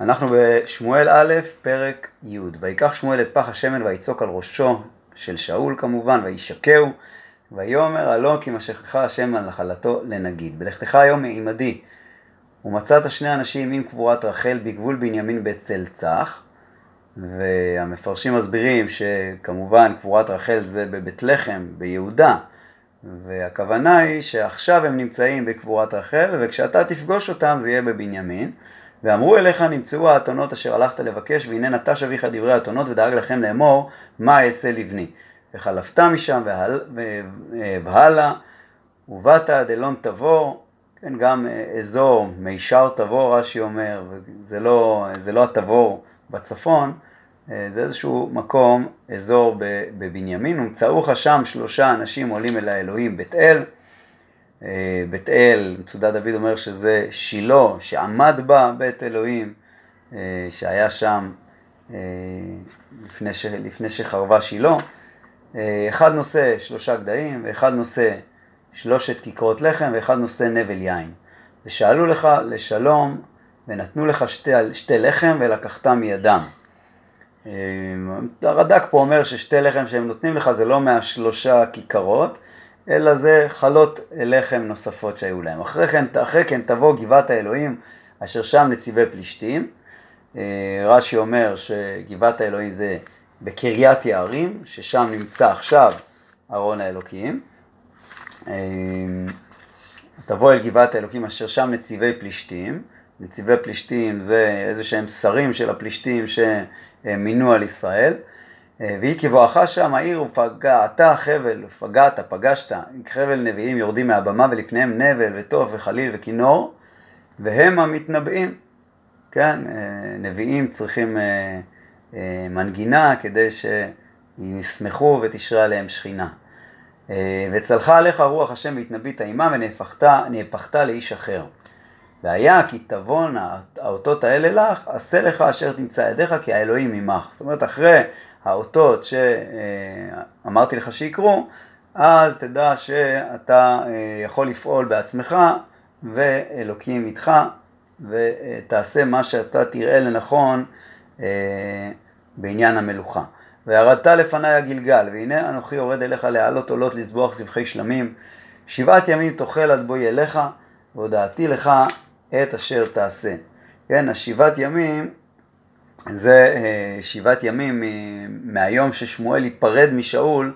אנחנו בשמואל א', פרק י'. ויקח שמואל את פח השמן ויצוק על ראשו של שאול כמובן, וישקהו, ויאמר הלא כי משכך השם על נחלתו לנגיד. בלכתך היום מעמדי, ומצאת שני אנשים עם קבורת רחל בגבול בנימין בצל צח, והמפרשים מסבירים שכמובן קבורת רחל זה בבית לחם, ביהודה, והכוונה היא שעכשיו הם נמצאים בקבורת רחל, וכשאתה תפגוש אותם זה יהיה בבנימין. ואמרו אליך נמצאו האתונות אשר הלכת לבקש, והנה נטש אביך דברי האתונות ודאג לכם לאמור, מה אעשה לבני. וחלפת משם והלאה, ובאת עד אלון תבור, כן, גם אזור מישר תבור, רש"י אומר, זה לא, זה לא התבור בצפון, זה איזשהו מקום, אזור בבנימין, ומצאוך שם שלושה אנשים עולים אל האלוהים בית אל, אה, בית אל, מצודת דוד אומר שזה שילה, שעמד בה בית אלוהים, אה, שהיה שם אה, לפני, ש, לפני שחרבה שילה. אחד נושא שלושה גדיים, ואחד נושא שלושת כיכרות לחם, ואחד נושא נבל יין. ושאלו לך לשלום, ונתנו לך שתי, שתי לחם, ולקחתם מידם. הרד"ק פה אומר ששתי לחם שהם נותנים לך זה לא מהשלושה כיכרות, אלא זה חלות לחם נוספות שהיו להם. אחרי כן, אחרי כן תבוא גבעת האלוהים, אשר שם נציבי פלישתים. אה, רש"י אומר שגבעת האלוהים זה בקריית יערים, ששם נמצא עכשיו ארון האלוקים. אה, תבוא אל גבעת האלוקים אשר שם נציבי פלישתים. נציבי פלישתים זה איזה שהם שרים של הפלישתים שמינו על ישראל. והיא כבואכה שם העיר ופגעת חבל, ופגעת, פגשת, חבל נביאים יורדים מהבמה ולפניהם נבל וטוב וחליל וכינור, והם המתנבאים, כן, נביאים צריכים אה, אה, מנגינה כדי שישמחו ותשרה עליהם שכינה. אה, וצלחה עליך רוח השם והתנבאת עימה ונהפכת לאיש אחר. והיה כי תבון האותות האלה לך, עשה לך אשר תמצא ידיך כי האלוהים עמך. זאת אומרת, אחרי האותות שאמרתי לך שיקרו, אז תדע שאתה אה, יכול לפעול בעצמך ואלוקים איתך ותעשה מה שאתה תראה לנכון אה, בעניין המלוכה. וירדת לפניי הגלגל, והנה אנוכי יורד אליך להעלות עולות לזבוח זבחי שלמים. שבעת ימים תאכל עד בואי אליך, והודעתי לך את אשר תעשה. כן, השבעת ימים זה אה, שבעת ימים מהיום ששמואל ייפרד משאול,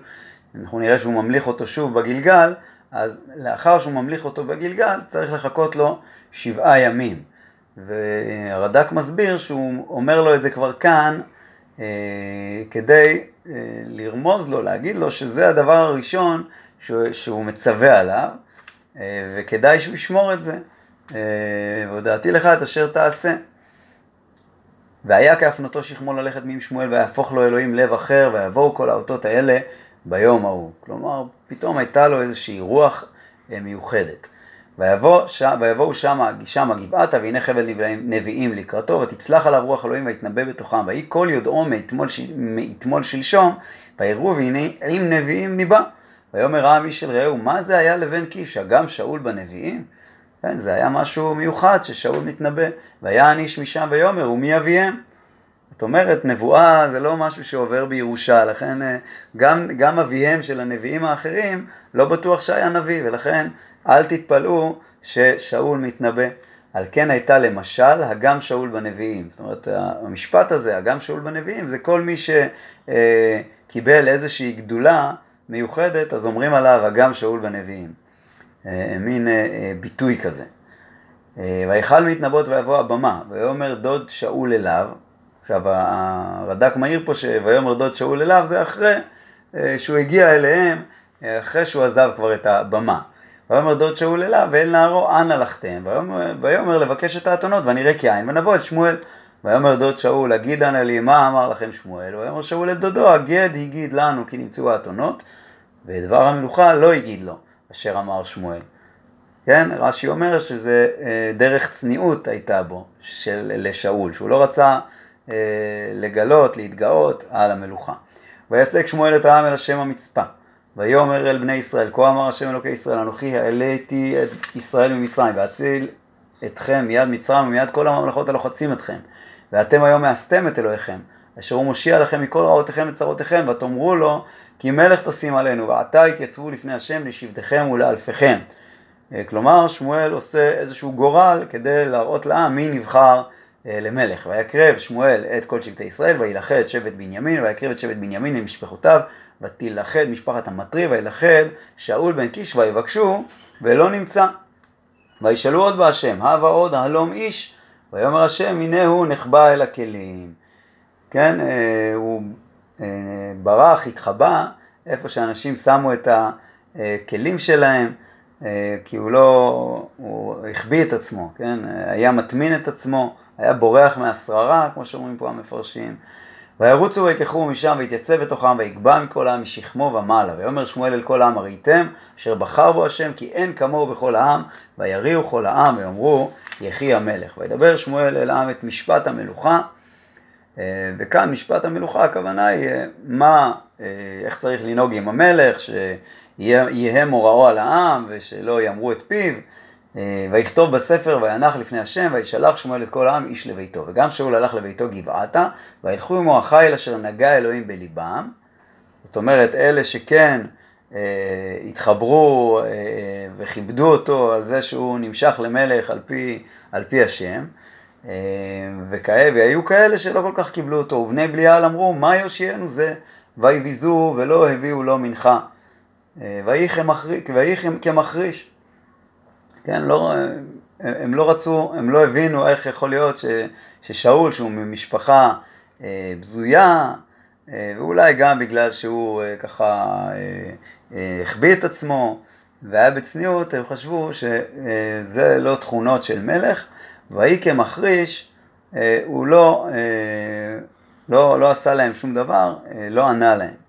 אנחנו נראה שהוא ממליך אותו שוב בגלגל, אז לאחר שהוא ממליך אותו בגלגל צריך לחכות לו שבעה ימים. והרד"ק מסביר שהוא אומר לו את זה כבר כאן אה, כדי אה, לרמוז לו, להגיד לו שזה הדבר הראשון שהוא, מצווה עליו, אה, וכדאי שהוא ישמור את זה. אה, והודעתי לך את אשר תעשה. והיה כהפנותו שכמו ללכת מעם שמואל ויהפוך לו אלוהים לב אחר ויבואו כל האותות האלה ביום ההוא. כלומר, פתאום הייתה לו איזושהי רוח אה, מיוחדת. ויבואו שמה, שמה גבעתה והנה חבל נביאים לקראתו ותצלח עליו רוח אלוהים ויתנבא בתוכם ויהי כל יודעו מאתמול, ש... מאתמול שלשום ויראו והנה עם נביאים ניבא. ויאמר העם איש אל רעהו מה זה היה לבן קיש הגם שאול בנביאים? כן, זה היה משהו מיוחד ששאול מתנבא, ויען איש משם ויאמר ומי אביהם? זאת אומרת, נבואה זה לא משהו שעובר בירושה, לכן אה, גם, גם אביהם של הנביאים האחרים לא בטוח שהיה נביא, ולכן אל תתפלאו ששאול מתנבא. על כן הייתה למשל הגם שאול בנביאים. זאת אומרת, המשפט הזה, הגם שאול בנביאים, זה כל מי שקיבל איזושהי גדולה מיוחדת, אז אומרים עליו הגם שאול בנביאים. אה, מין אה, אה, ביטוי כזה. ויכל מתנבות ויבוא הבמה, ויאמר דוד שאול אליו, עכשיו הרד"ק מעיר פה שויאמר דוד שאול אליו זה אחרי שהוא הגיע אליהם, אחרי שהוא עזב כבר את הבמה. ויאמר דוד שאול אליו ואל נערו אנה לכתם, ויאמר לבקש את האתונות ונראה כי אין ונבוא את שמואל. ויאמר דוד שאול הגיד אנה לי מה אמר לכם שמואל, ויאמר שאול את דודו הגד הגיד לנו כי נמצאו האתונות, ודבר המלוכה לא הגיד לו. אשר אמר שמואל. כן, רש"י אומר שזה אה, דרך צניעות הייתה בו של, לשאול, שהוא לא רצה אה, לגלות, להתגאות על המלוכה. ויצק שמואל את העם אל השם המצפה, ויאמר אל בני ישראל, כה אמר השם אלוקי ישראל, אנוכי העליתי את ישראל ממצרים, ואציל אתכם מיד מצרים ומיד כל הממלכות הלוחצים אתכם, ואתם היום מאסתם את אלוהיכם, אשר הוא מושיע לכם מכל רעותיכם וצרותיכם, ותאמרו לו, כי מלך תשים עלינו, ועתה יתייצבו לפני השם לשבטיכם ולאלפיכם. אה, כלומר, שמואל עושה איזשהו גורל כדי להראות לעם מי נבחר אה, למלך. ויקרב שמואל את כל שבטי ישראל, וילכד את שבט בנימין, ויקרב את שבט בנימין למשפחותיו, ותילכד משפחת המטרי, וילכד שאול בן קיש, ויבקשו, ולא נמצא. וישאלו עוד בהשם, הבה עוד הלום איש, ויאמר השם, הנה הוא נחבא אל הכלים. כן, אה, הוא אה, ברח, התחבא, איפה שאנשים שמו את הכלים שלהם, אה, כי הוא לא, הוא החביא את עצמו, כן, היה מטמין את עצמו, היה בורח מהשררה, כמו שאומרים פה המפרשים. וירוצו ויקחו משם ויתייצב בתוכם ויגבע מכל העם משכמו ומעלה. ויאמר שמואל אל כל העם הראיתם אשר בחר בו השם כי אין כמוהו בכל העם ויריעו כל העם ויאמרו יחי המלך. וידבר שמואל אל העם את משפט המלוכה וכאן משפט המלוכה הכוונה היא אה, מה, אה, איך צריך לנהוג עם המלך, שיהיה מוראו על העם ושלא יאמרו את פיו. ויכתוב בספר וינח לפני השם וישלח שמואל את כל העם איש לביתו. וגם שאול הלך לביתו גבעתה וילכו עמו החיל אשר נגע אלוהים בליבם. זאת אומרת אלה שכן אה, התחברו אה, וכיבדו אותו על זה שהוא נמשך למלך על פי, על פי השם. אה, וכאלה, והיו כאלה שלא כל כך קיבלו אותו, ובני בליעל אמרו, מה יושיענו זה? ויביזו ולא הביאו לו מנחה. אה, ויהי כמחריש. כן, לא, הם לא רצו, הם לא הבינו איך יכול להיות ש, ששאול, שהוא ממשפחה אה, בזויה, אה, ואולי גם בגלל שהוא אה, ככה אה, החביא אה, את עצמו והיה בצניעות, הם חשבו שזה לא תכונות של מלך, ויהי כמחריש, אה, הוא לא, אה, לא, לא עשה להם שום דבר, אה, לא ענה להם.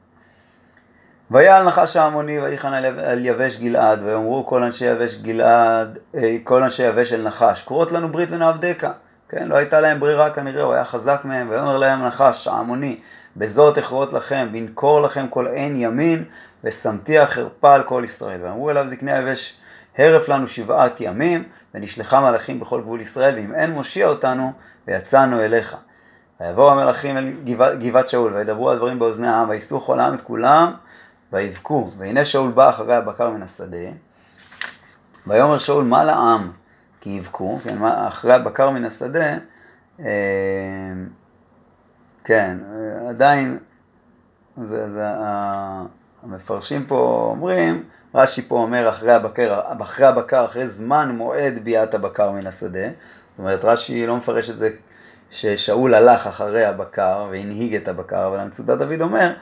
ויעל נחש העמוני ויחן על יבש גלעד ויאמרו כל אנשי יבש גלעד, כל אנשי יבש אל נחש, קורות לנו ברית ונעבדך. כן, לא הייתה להם ברירה כנראה, הוא היה חזק מהם, ויאמר להם נחש העמוני, בזאת אכרות לכם, בנקור לכם כל עין ימין, ושמתי החרפה על כל ישראל. ואמרו אליו זקני היבש, הרף לנו שבעת ימים, ונשלחה מלאכים בכל גבול ישראל, ואם אין מושיע אותנו, ויצאנו אליך. ויבואו המלאכים אל גבעת, גבעת שאול, וידברו הדברים באוזני העם, ויישאו כל העם את כולם, ויבכו. והנה שאול בא אחרי הבקר מן השדה, ויאמר שאול, מה לעם? כי יבכו, כן, אחרי הבקר מן השדה, אה, כן, עדיין, זה, זה, המפרשים פה אומרים, רש"י פה אומר אחרי הבקר, אחרי הבקר, אחרי זמן מועד ביאת הבקר מן השדה. זאת אומרת, רש"י לא מפרש את זה ששאול הלך אחרי הבקר והנהיג את הבקר, אבל המצודת דוד אומר,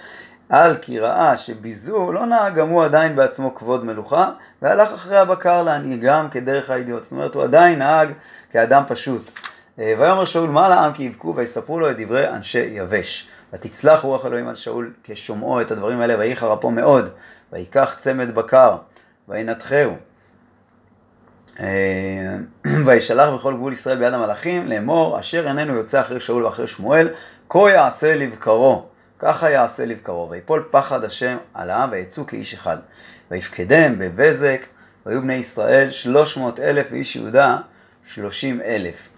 על כי ראה שביזו לא נהג גם הוא עדיין בעצמו כבוד מלוכה, והלך אחרי הבקר להנהיגם כדרך הידיעות. זאת אומרת, הוא עדיין נהג כאדם פשוט. אה, ויאמר שאול מה לעם כי יבכו ויספרו לו את דברי אנשי יבש. ותצלח רוח אלוהים על שאול כשומעו את הדברים האלה ויהי חרפו מאוד ויקח צמד בקר, וינתחהו. אה, וישלח בכל גבול ישראל ביד המלאכים לאמור, אשר איננו יוצא אחרי שאול ואחרי שמואל, כה יעשה לבקרו, ככה יעשה לבקרו, ויפול פחד השם על העם ויצאו כאיש אחד. ויפקדם בבזק, והיו בני ישראל שלוש מאות אלף ואיש יהודה שלושים אלף.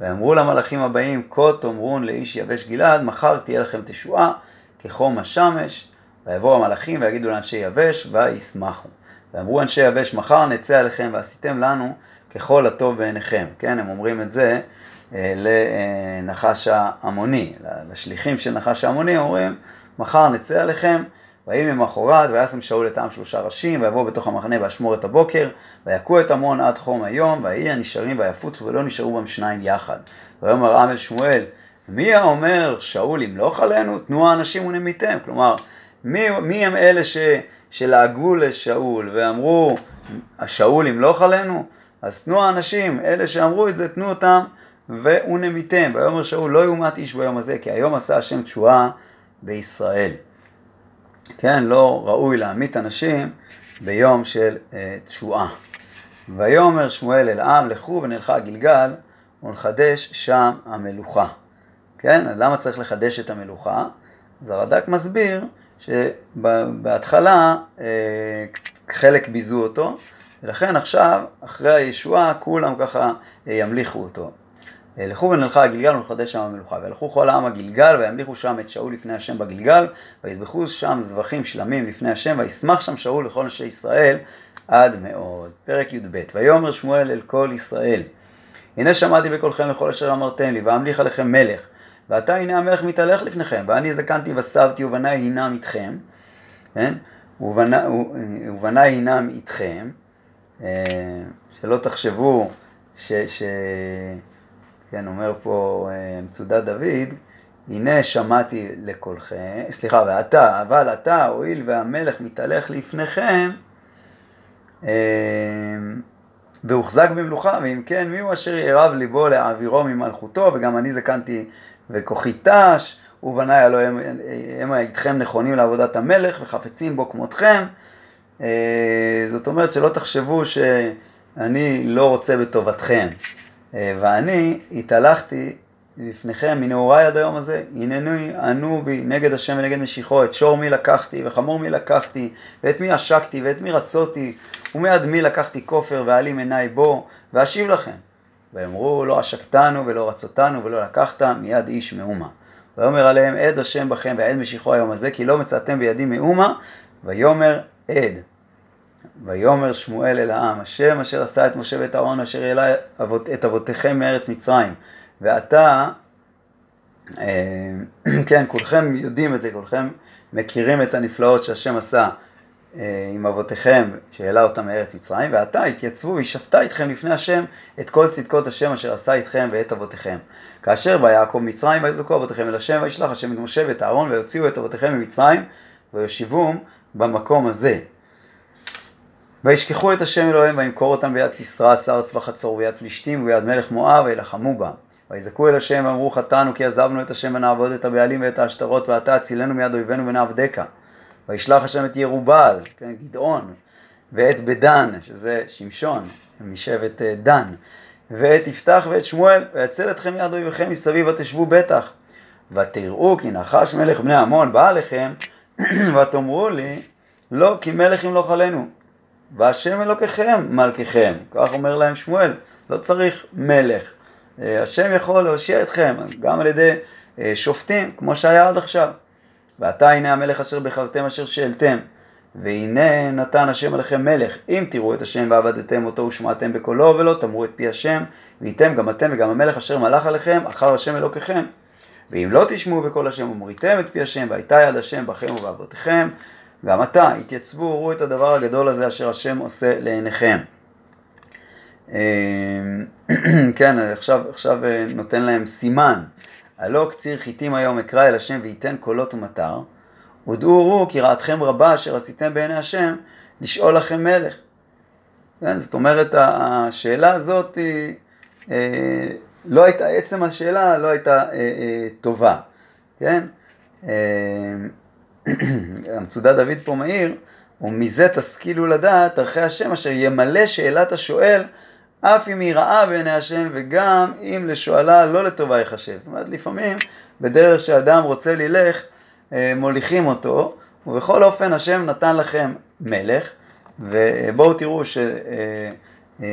ואמרו למלאכים הבאים, כה תאמרון לאיש יבש גלעד, מחר תהיה לכם תשועה כחום השמש, ויבואו המלאכים ויגידו לאנשי יבש וישמחו. ואמרו אנשי יבש מחר נצא עליכם ועשיתם לנו ככל הטוב בעיניכם. כן, הם אומרים את זה אה, לנחש ההמוני, לשליחים של נחש ההמוני, אומרים מחר נצא עליכם ויהי ממחרת וישם שאול את העם שלושה ראשים ויבואו בתוך המחנה ואשמור את הבוקר ויכו את עמון עד חום היום ויהי הנשארים ויפוצו ולא נשארו בם שניים יחד. ויאמר עם אל שמואל מי האומר שאול ימלוך עלינו תנו האנשים ונמיתם כלומר מי, מי הם אלה ש, שלעגו לשאול ואמרו, שאול ימלוך עלינו? אז תנו האנשים, אלה שאמרו את זה, תנו אותם ונמיתם. ויאמר שאול, לא יומת איש ביום הזה, כי היום עשה השם תשועה בישראל. כן, לא ראוי להמית אנשים ביום של uh, תשועה. ויאמר שמואל אל העם, לכו ונלכה גלגל ונחדש שם המלוכה. כן, אז למה צריך לחדש את המלוכה? אז הרד"ק מסביר שבהתחלה אה, חלק ביזו אותו, ולכן עכשיו, אחרי הישועה, כולם ככה אה, ימליכו אותו. לכו ונלכה הגלגל ולחדש שם המלוכה. והלכו כל העם הגלגל וימליכו שם את שאול לפני השם בגלגל, ויזבחו שם זבחים שלמים לפני השם, וישמח שם שאול לכל אנשי ישראל עד מאוד. פרק י"ב: ויאמר שמואל אל כל ישראל, הנה שמעתי בקולכם לכל אשר אמרתם לי, ואמליך עליכם מלך, ועתה הנה המלך מתהלך לפניכם, ואני זקנתי וסבתי ובניי הינם איתכם, כן? ובניי הינם איתכם, אה, שלא תחשבו ש... ש... כן, אומר פה אה, מצודת דוד, הנה שמעתי לקולכם, סליחה, ואתה, אבל אתה, הואיל והמלך מתהלך לפניכם, אה, והוחזק במלוכה, ואם כן, מי הוא אשר יערב ליבו להעבירו ממלכותו, וגם אני זקנתי וכוחי תש, ובניי הלא הם, איתכם נכונים לעבודת המלך, וחפצים בו כמותכם. אה, זאת אומרת שלא תחשבו שאני לא רוצה בטובתכם. אה, ואני התהלכתי לפניכם מנעוריי עד היום הזה, הנני ענו בי נגד השם ונגד משיחו, את שור מי לקחתי וחמור מי לקחתי, ואת מי עשקתי ואת מי רצותי, ומיד מי לקחתי כופר ואעלים עיניי בו, ואשיב לכם. ויאמרו לא עשקתנו ולא רצותנו ולא לקחת, מיד איש מאומה. ויאמר עליהם עד השם בכם ועד משיחו היום הזה, כי לא מצאתם בידי מאומה, ויאמר עד. ויאמר שמואל אל העם, השם אשר עשה את משה ואת אהרון אשר העלה את אבותיכם מארץ מצרים. ועתה, אה, כן, כולכם יודעים את זה, כולכם מכירים את הנפלאות שהשם עשה עם אבותיכם, שהעלה אותם מארץ מצרים, ועתה התייצבו וישפטה איתכם לפני השם את כל צדקות השם אשר עשה איתכם ואת אבותיכם. כאשר בא יעקב מצרים ויזעקו אבותיכם אל השם וישלח השם את משה ואת אהרון ויוציאו את אבותיכם ממצרים ויושיבום במקום הזה. וישכחו את השם אלוהים וימכור אותם ביד סיסרא שר צבא חצור ויד פלישתים וביד מלך מואב וילחמו בה. ויזעקו אל השם ואמרו חטאנו כי עזבנו את השם ונעבוד את הבעלים ואת העשתרות ועתה הצילנו מיד אויבינו ונעבדך. וישלח השם את ירובל, כן, גדעון, ואת בדן, שזה שמשון, משבט אה, דן, ואת יפתח ואת שמואל, ויצל אתכם מיד אויביכם מסביב ותשבו בטח. ותראו כי נחש מלך בני עמון בא עליכם, ותאמרו לי, לא כי מלך ימלוך עלינו, והשם אלוקיכם מלככם. כך אומר להם שמואל, לא צריך מלך. אה, השם יכול להושיע אתכם, גם על ידי אה, שופטים, כמו שהיה עד עכשיו. ועתה הנה המלך אשר בחרתם אשר שאלתם, והנה נתן השם עליכם מלך, אם תראו את השם ועבדתם אותו ושמעתם בקולו ולא תאמרו את פי השם, וייתם גם אתם וגם המלך אשר מלך עליכם אחר השם אלוקיכם. ואם לא תשמעו בקול השם ומריתם את פי השם, והייתה יד השם בכם ובאבותיכם, גם עתה התייצבו וראו את הדבר הגדול הזה אשר השם עושה לעיניכם. אמ, כן, עכשיו, עכשיו אה, נותן להם סימן. הלא קציר חיטים היום אקרא אל השם וייתן קולות ומטר, ודעו ראו כי רעתכם רבה אשר עשיתם בעיני השם, לשאול לכם מלך. כן, זאת אומרת, השאלה הזאת היא, אה, לא הייתה, עצם השאלה לא הייתה אה, אה, טובה, כן? אה, המצודת דוד פה מעיר, ומזה תשכילו לדעת ערכי השם אשר ימלא שאלת השואל אף אם היא רעה בעיני השם וגם אם לשואלה לא לטובה יחשב. זאת אומרת לפעמים בדרך שאדם רוצה ללך אה, מוליכים אותו ובכל אופן השם נתן לכם מלך ובואו תראו שזה אה,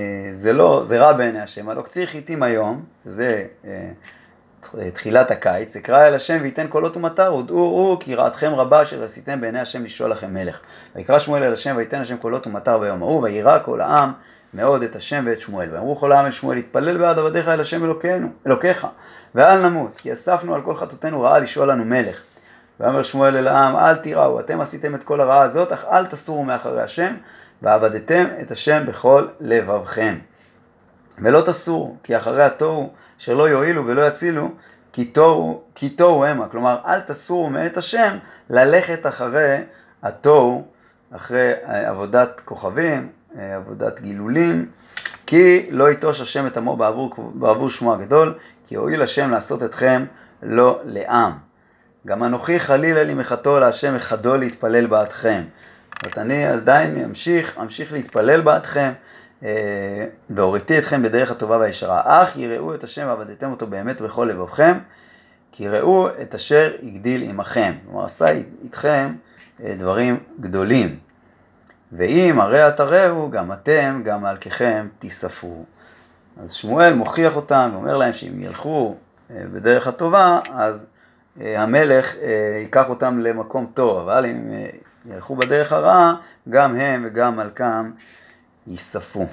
אה, לא, זה רע בעיני השם, הלא קציר חיטים היום, זה תחילת הקיץ, אקרא אל השם וייתן קולות ומטר, ודעו ראו כי רעתכם רבה אשר עשיתם בעיני השם לשאול לכם מלך. ויקרא שמואל אל השם וייתן השם קולות ומטר ביום ההוא, וירא כל העם מאוד את השם ואת שמואל. ואמרו כל העם אל שמואל, התפלל בעד עבדיך אל השם אלוקינו, אלוקיך, ואל נמות, כי אספנו על כל חטאותינו רעה לשאול לנו מלך. ואמר שמואל אל העם, אל תיראו, אתם עשיתם את כל הרעה הזאת, אך אל תסורו מאחרי השם, ועבדתם את השם בכל לבבכם. ולא תסורו, כי אחרי התוהו, שלא יועילו ולא יצילו, כי תוהו המה. כלומר, אל תסורו מאת השם ללכת אחרי התוהו, אחרי עבודת כוכבים, עבודת גילולים, כי לא יטוש השם את עמו בעבור, בעבור שמו הגדול, כי הואיל השם לעשות אתכם לא לעם. גם אנוכי חלילה לי מחתו להשם מחדו להתפלל בעדכם. זאת אומרת, אני עדיין אמשיך, אמשיך להתפלל בעדכם, אה, והוריתי אתכם בדרך הטובה והישרה. אך יראו את השם ועבדתם אותו באמת בכל לבבכם, כי ראו את אשר הגדיל עמכם. כלומר, עשה איתכם אה, דברים גדולים. ואם הרי תראו, גם אתם, גם מלככם תיספרו. אז שמואל מוכיח אותם ואומר להם שאם ילכו בדרך הטובה, אז המלך ייקח אותם למקום טוב, אבל אם ילכו בדרך הרעה, גם הם וגם מלכם ייספו.